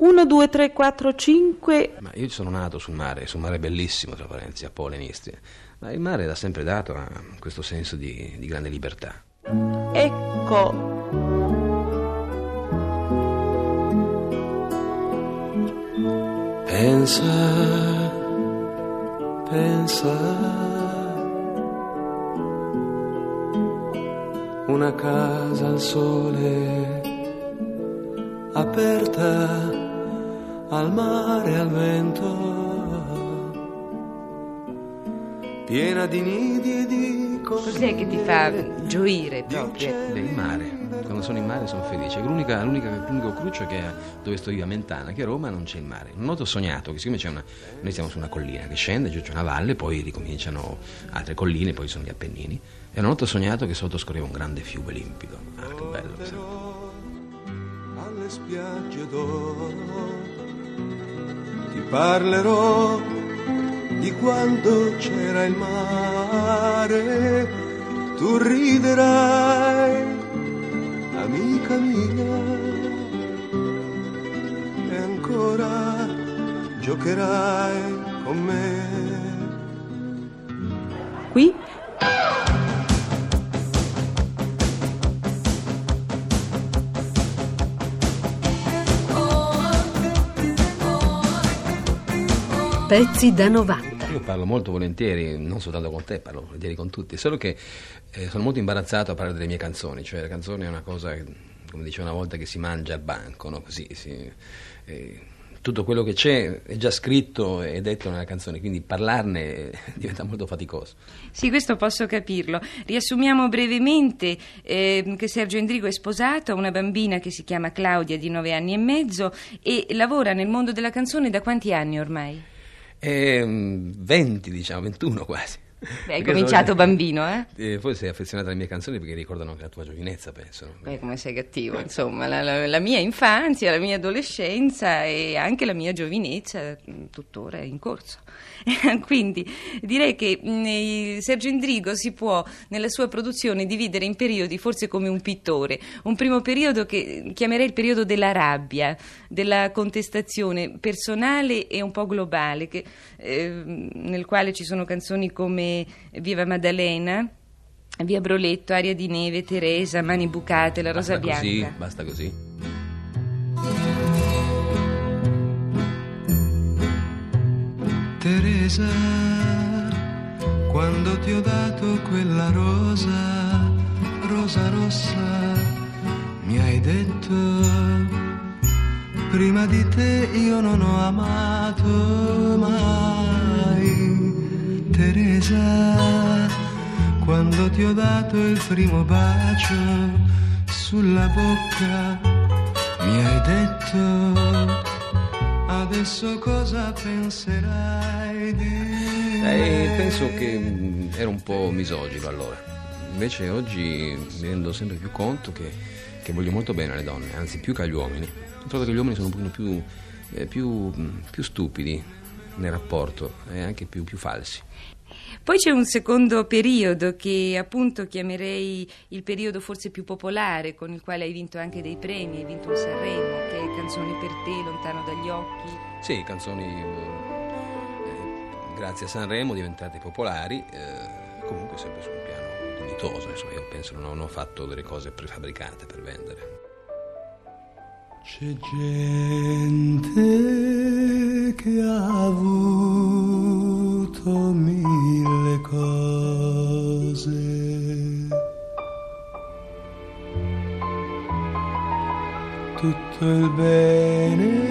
1, 2, 3, 4, 5. Ma io sono nato sul mare, sul mare bellissimo, tra parentesi, a Pole in Istria. Ma il mare l'ha sempre dato a questo senso di, di grande libertà. Ecco. Pensa, pensa. Una casa al sole, aperta al mare, al vento, piena di nidi e di Cos'è che ti fa gioire proprio? Il mare. Quando sono in mare sono felice. L'unica, l'unica, l'unico cruccio che è dove sto io a Mentana, che a Roma non c'è il mare. Una volta ho sognato che siccome c'è una. Noi stiamo su una collina che scende, giù c'è una valle, poi ricominciano altre colline, poi sono gli Appennini. E una volta ho sognato che sotto scorreva un grande fiume limpido. Ah, che bello. Alle spiagge d'oro parlerò di quando c'era il mare, tu riderai, amica mia, e ancora giocherai con me. Pezzi da 90. Io parlo molto volentieri, non soltanto con te, parlo volentieri con tutti, solo che eh, sono molto imbarazzato a parlare delle mie canzoni, cioè la canzone è una cosa, come dicevo una volta, che si mangia al banco, no? Così, si, eh, tutto quello che c'è è già scritto e detto nella canzone, quindi parlarne diventa molto faticoso. Sì, questo posso capirlo. Riassumiamo brevemente eh, che Sergio Endrigo è sposato, ha una bambina che si chiama Claudia di nove anni e mezzo e lavora nel mondo della canzone da quanti anni ormai? Eh, 20, diciamo, 21 quasi. Beh, hai cominciato bambino, eh? eh? Poi sei affezionato alle mie canzoni perché ricordano anche la tua giovinezza, penso. Beh, come sei cattivo, insomma, la, la, la, mia infanzia, la mia adolescenza e anche la mia giovinezza tuttora è in corso. Quindi direi che mh, Sergio Indrigo si può nella sua produzione dividere in periodi forse come un pittore. Un primo periodo che chiamerei il periodo della rabbia, della contestazione personale e un po' globale, che, eh, nel quale ci sono canzoni come Viva Maddalena, Via Broletto, Aria di Neve, Teresa, Mani Bucate, La Rosa basta Bianca. Così, basta così. Teresa, quando ti ho dato quella rosa, rosa rossa, mi hai detto, prima di te io non ho amato mai. Teresa, quando ti ho dato il primo bacio sulla bocca, mi hai detto, adesso cosa penserai di eh, penso che mh, ero un po' misogino allora. Invece oggi mi rendo sempre più conto che, che voglio molto bene alle donne, anzi più che agli uomini. Ho trovato che gli uomini sono un pochino più, eh, più, più stupidi nel rapporto e anche più, più falsi. Poi c'è un secondo periodo che appunto chiamerei il periodo forse più popolare, con il quale hai vinto anche dei premi, hai vinto un Sanremo, che è Canzoni per te, Lontano dagli occhi. Sì, canzoni eh, grazie a Sanremo diventate popolari, eh, comunque sempre su un piano dignitoso, insomma io penso non ho fatto delle cose prefabbricate per vendere. C'è gente che ha avuto Tutto il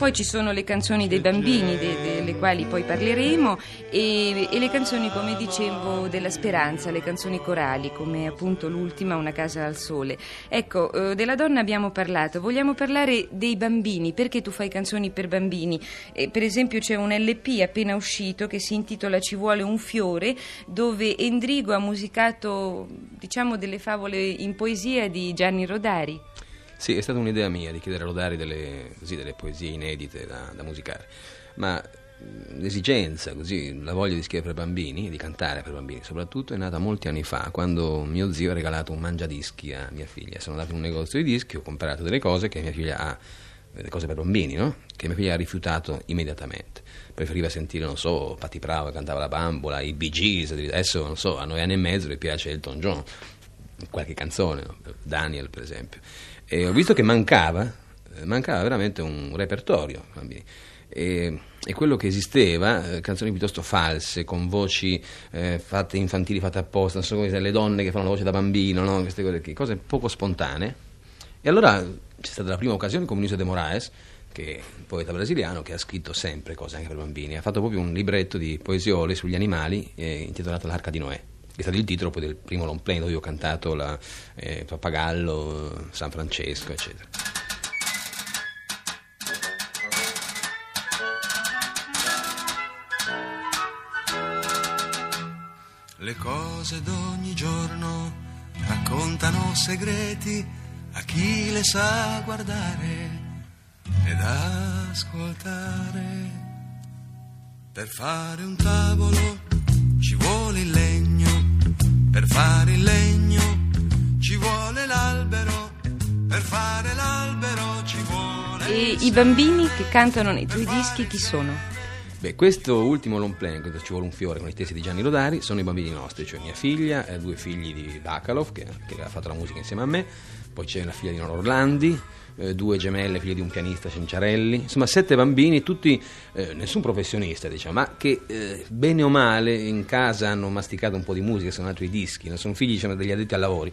Poi ci sono le canzoni dei bambini, de- delle delle quali poi parleremo, e, e, le canzoni, come dicevo, della speranza, le canzoni corali, come appunto l'ultima, Una casa al sole. Ecco, eh, della donna abbiamo parlato, vogliamo parlare dei bambini, perché tu fai canzoni per bambini? Eh, per esempio c'è un LP appena uscito che si intitola Ci vuole un fiore, dove Endrigo ha musicato, diciamo, delle favole in poesia di Gianni Rodari. Sì, è stata un'idea mia di chiedere a Rodari delle, così, delle poesie inedite da, da musicare, ma l'esigenza, così, la voglia di scrivere per bambini, di cantare per bambini soprattutto, è nata molti anni fa, quando mio zio ha regalato un mangiadischi a mia figlia. Sono andato in un negozio di dischi, ho comprato delle cose che mia figlia ha, delle cose per bambini, no? Che mia figlia ha rifiutato immediatamente. Preferiva sentire, non so, Patti che cantava la bambola, i Bee Gees, adesso, non so, a noi anni e mezzo le piace Elton John, qualche canzone, no? Daniel per esempio. E ho visto che mancava, eh, mancava veramente un repertorio. E, e, quello che esisteva, eh, canzoni piuttosto false, con voci eh, fatte infantili, fatte apposta, non so come le donne che fanno la voce da bambino, no? queste cose, qui, cose poco spontanee. E allora c'è stata la prima occasione con Vinícius de Moraes, che è un poeta brasiliano che ha scritto sempre cose anche per bambini, ha fatto proprio un libretto di poesiole sugli animali eh, intitolato L'Arca di Noè è stato il titolo poi del primo long play dove ho cantato la, eh, Pappagallo, San Francesco, eccetera. Le cose d'ogni giorno raccontano segreti a chi le sa guardare ed ascoltare. Per fare un tavolo i bambini che cantano nei tuoi dischi chi sono? Beh, questo ultimo long play, questo ci vuole un fiore con i testi di Gianni Rodari, sono i bambini nostri, cioè mia figlia, e due figli di Bacalov, che, che ha fatto la musica insieme a me, poi c'è la figlia di Nora Orlandi, eh, due gemelle, figlie di un pianista Cenciarelli, insomma sette bambini, tutti, eh, nessun professionista diciamo, ma che eh, bene o male in casa hanno masticato un po' di musica, sono altri dischi, non sono figli diciamo, degli addetti ai lavori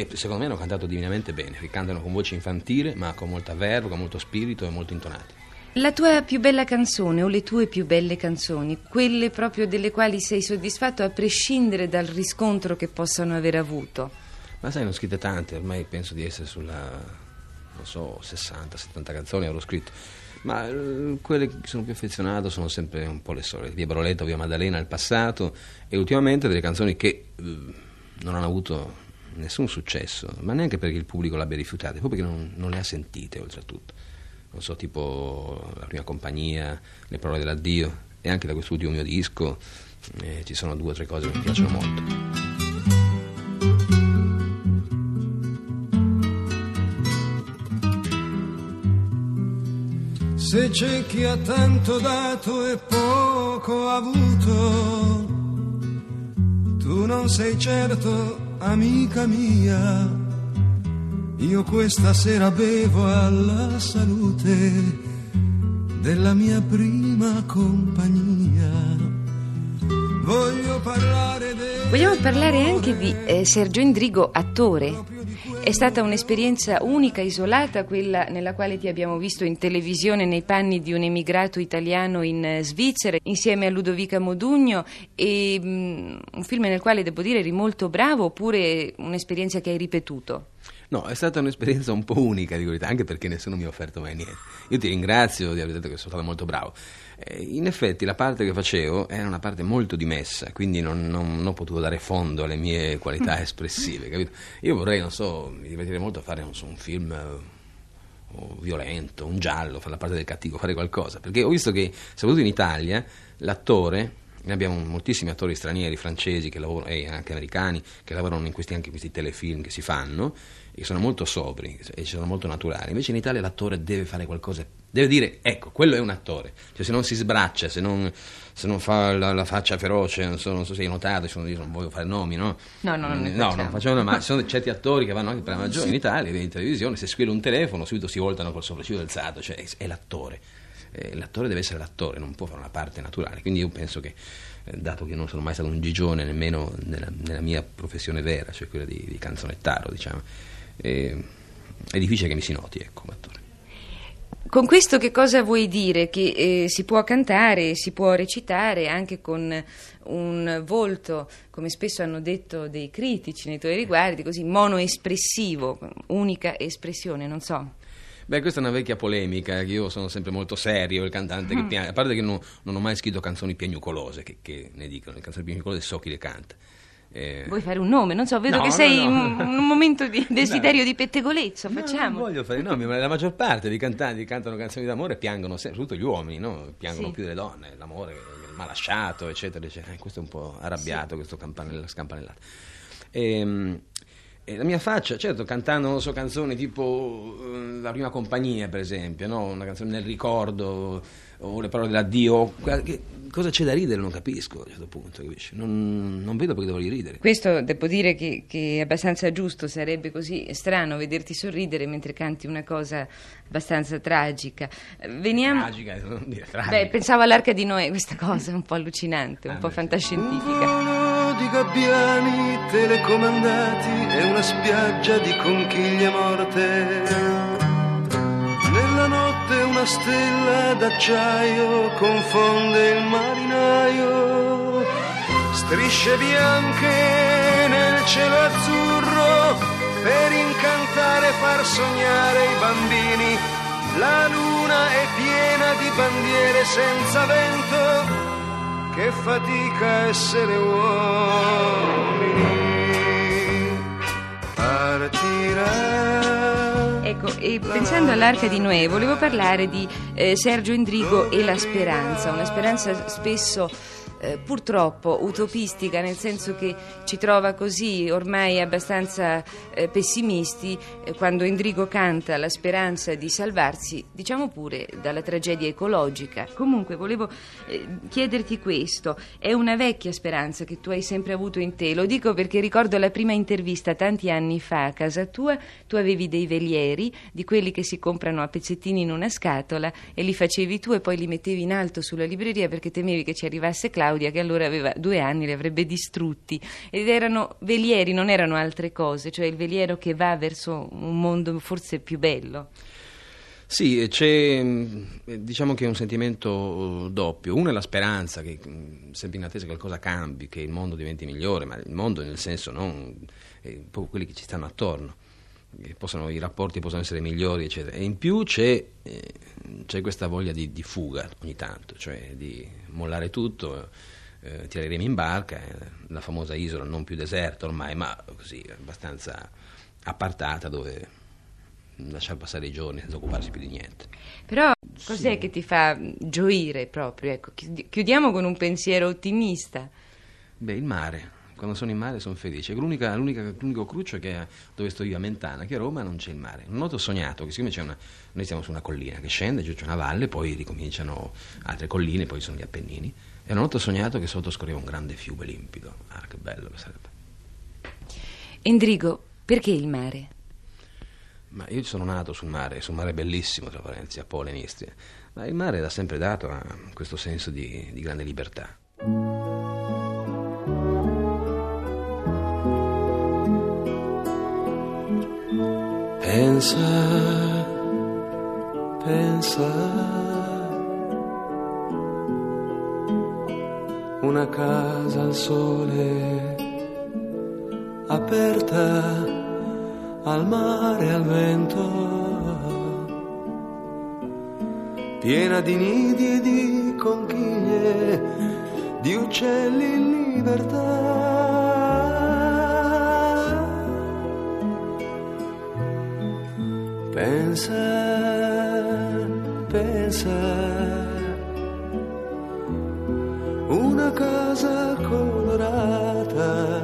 e secondo me hanno cantato divinamente bene, che cantano con voce infantile ma con molta verve, con molto spirito e molto intonati. La tua più bella canzone o le tue più belle canzoni, quelle proprio delle quali sei soddisfatto a prescindere dal riscontro che possano aver avuto? Ma sai, ne ho scritte tante, ormai penso di essere sulla non so, 60-70 canzoni avrò scritto. Ma eh, quelle che sono più affezionato sono sempre un po' le solite, via Broletto, via Maddalena, il passato e ultimamente delle canzoni che eh, non hanno avuto nessun successo, ma neanche perché il pubblico l'abbia rifiutate, proprio perché non, non le ha sentite oltretutto. Non so, tipo La prima compagnia, Le parole dell'addio e anche da quest'ultimo mio disco eh, ci sono due o tre cose che mi piacciono molto. Se c'è chi ha tanto dato e poco avuto, tu non sei certo amica mia. Io questa sera bevo alla salute della mia prima compagnia. Voglio parlare. Vogliamo parlare anche di eh, Sergio Indrigo, attore. È stata un'esperienza unica, isolata, quella nella quale ti abbiamo visto in televisione nei panni di un emigrato italiano in eh, Svizzera, insieme a Ludovica Modugno, e um, un film nel quale devo dire eri molto bravo, oppure un'esperienza che hai ripetuto? No, è stata un'esperienza un po' unica, di verità, anche perché nessuno mi ha offerto mai niente. Io ti ringrazio di aver detto che sono stato molto bravo. Eh, in effetti la parte che facevo era una parte molto dimessa, quindi non, non, non ho potuto dare fondo alle mie qualità espressive, capito? Io vorrei, non so, mi divertirei molto a fare so, un film eh, violento, un giallo, fare la parte del cattivo, fare qualcosa, perché ho visto che, soprattutto in Italia, l'attore noi abbiamo moltissimi attori stranieri, francesi lavorano, e anche americani che lavorano in questi, anche in questi telefilm che si fanno e sono molto sobri e sono molto naturali. Invece in Italia l'attore deve fare qualcosa, deve dire ecco, quello è un attore. Cioè, se non si sbraccia, se non, se non fa la, la, faccia feroce, non so, non so se hai notato, sono, io non voglio fare nomi, no? No, no, non no, non facciamo, ma ci sono certi attori che vanno anche per la maggiore in Italia, in televisione, se squilla un telefono subito si voltano col sopracciglio alzato, cioè è, l'attore. Eh, l'attore deve essere l'attore, non può fare una parte naturale. Quindi io penso che, eh, dato che non sono mai stato un gigione nemmeno nella, nella mia professione vera, cioè quella di, di canzonettaro, diciamo, eh, è difficile che mi si noti, ecco, l'attore. con questo che cosa vuoi dire? Che eh, si può cantare, si può recitare anche con un volto, come spesso hanno detto dei critici nei tuoi riguardi, così monoespressivo, unica espressione, non so. Beh, questa è una vecchia polemica, io sono sempre molto serio, il cantante che piange, a parte che non, non ho mai scritto canzoni piagnucolose, che, che ne dicono, le canzoni piagnucolose so chi le canta. Eh... Vuoi fare un nome? Non so, vedo no, che no, sei no. in un momento di desiderio di pettegolezzo. No, Facciamo. non voglio fare i nomi, ma la maggior parte dei cantanti che cantano canzoni d'amore piangono soprattutto gli uomini, no? piangono Sì. più delle donne, l'amore, il malasciato, eccetera, eccetera. Eh, questo è un po' arrabbiato, questo campanella, scampanellato. Ehm, e la mia faccia, certo, cantando, non so, canzoni tipo eh, La prima compagnia, per esempio, no? una canzone nel ricordo, o le parole dell'addio, che- cosa c'è da ridere non capisco a un certo punto, capisci? Non, non vedo perché dovrei ridere. Questo devo dire che, che è abbastanza giusto, sarebbe così strano vederti sorridere mentre canti una cosa abbastanza tragica. Veniamo. Tragica, non dire tragica. Beh, pensavo all'arca di Noè, questa cosa un po' allucinante, un Ah, po' beh, sì. fantascientifica. Volo di gabbiani telecomandati e una spiaggia di conchiglie morte. Nella notte una stella d'acciaio confonde il marinaio. Strisce bianche nel cielo azzurro per incantare e far sognare i bambini. La luna è piena di bandiere senza vento che fatica essere uomini. Partirà. Ecco, e pensando all'arca di Noè, volevo parlare di eh, Sergio Endrigo e la speranza, una speranza spesso eh, purtroppo utopistica, nel senso che ci trova così ormai abbastanza eh, pessimisti eh, quando Endrigo canta la speranza di salvarsi, diciamo pure, dalla tragedia ecologica. Comunque volevo eh, chiederti questo, è una vecchia speranza che tu hai sempre avuto in te, lo dico perché ricordo la prima intervista tanti anni fa a casa tua, tu avevi dei velieri, di quelli che si comprano a pezzettini in una scatola e li facevi tu e poi li mettevi in alto sulla libreria perché temevi che ci arrivasse Claudia che allora aveva due anni, li avrebbe distrutti ed erano velieri, non erano altre cose, cioè il veliero che va verso un mondo forse più bello. Sì, c'è mh, diciamo che un sentimento eh, doppio. Uno è la speranza che mh, sempre in attesa che qualcosa cambi, che il mondo diventi migliore, ma il mondo nel senso non eh, quelli che ci stanno attorno, possono- i rapporti possono essere migliori, eccetera. E in più c'è, eh, c'è questa voglia di, di fuga ogni tanto, cioè di mollare tutto, eh, tirare i remi in barca, eh, la famosa isola non più deserta ormai, ma così abbastanza appartata dove lasciare passare i giorni senza occuparsi più di niente. Però cos'è che ti fa gioire proprio? Ecco, chiudi- chiudiamo con un pensiero ottimista. Beh, il mare. Quando sono in mare sono felice. L'unica- l'unica- l'unico cruccio che dove sto io a Mentana, che a Roma non c'è il mare. Una notte ho sognato che siccome c'è una. Noi siamo su una collina che scende, giù c'è una valle, poi ricominciano altre colline, poi sono gli Appennini. E una notte ho sognato che sotto scorreva un grande fiume limpido. Ah, che bello che sarebbe. Endrigo, perché il mare? Ma io sono nato sul mare, sul mare bellissimo, tra parentesi, a Pole in Istria. Ma il mare l'ha sempre dato a questo senso di, di grande libertà. Pensa, pensa, una casa al sole, aperta al mare, al vento, piena di nidi e di conchiglie, di uccelli in libertà. Pensa, pensa, una casa colorata,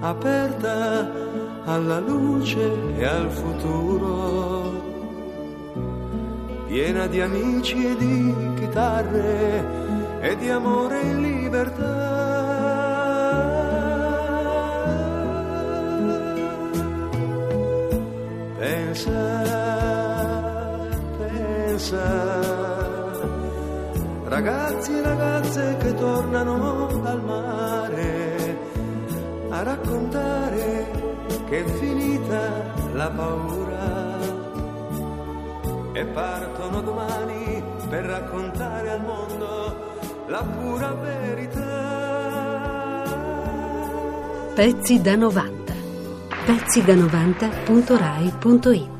aperta alla luce e al futuro, piena di amici e di chitarre e di amore in libertà. Pensa, pensa, ragazzi e ragazze che tornano dal mare a raccontare che è finita la paura e partono domani per raccontare al mondo la pura verità. Pezzi da 90. Pezzi da 90.rai.it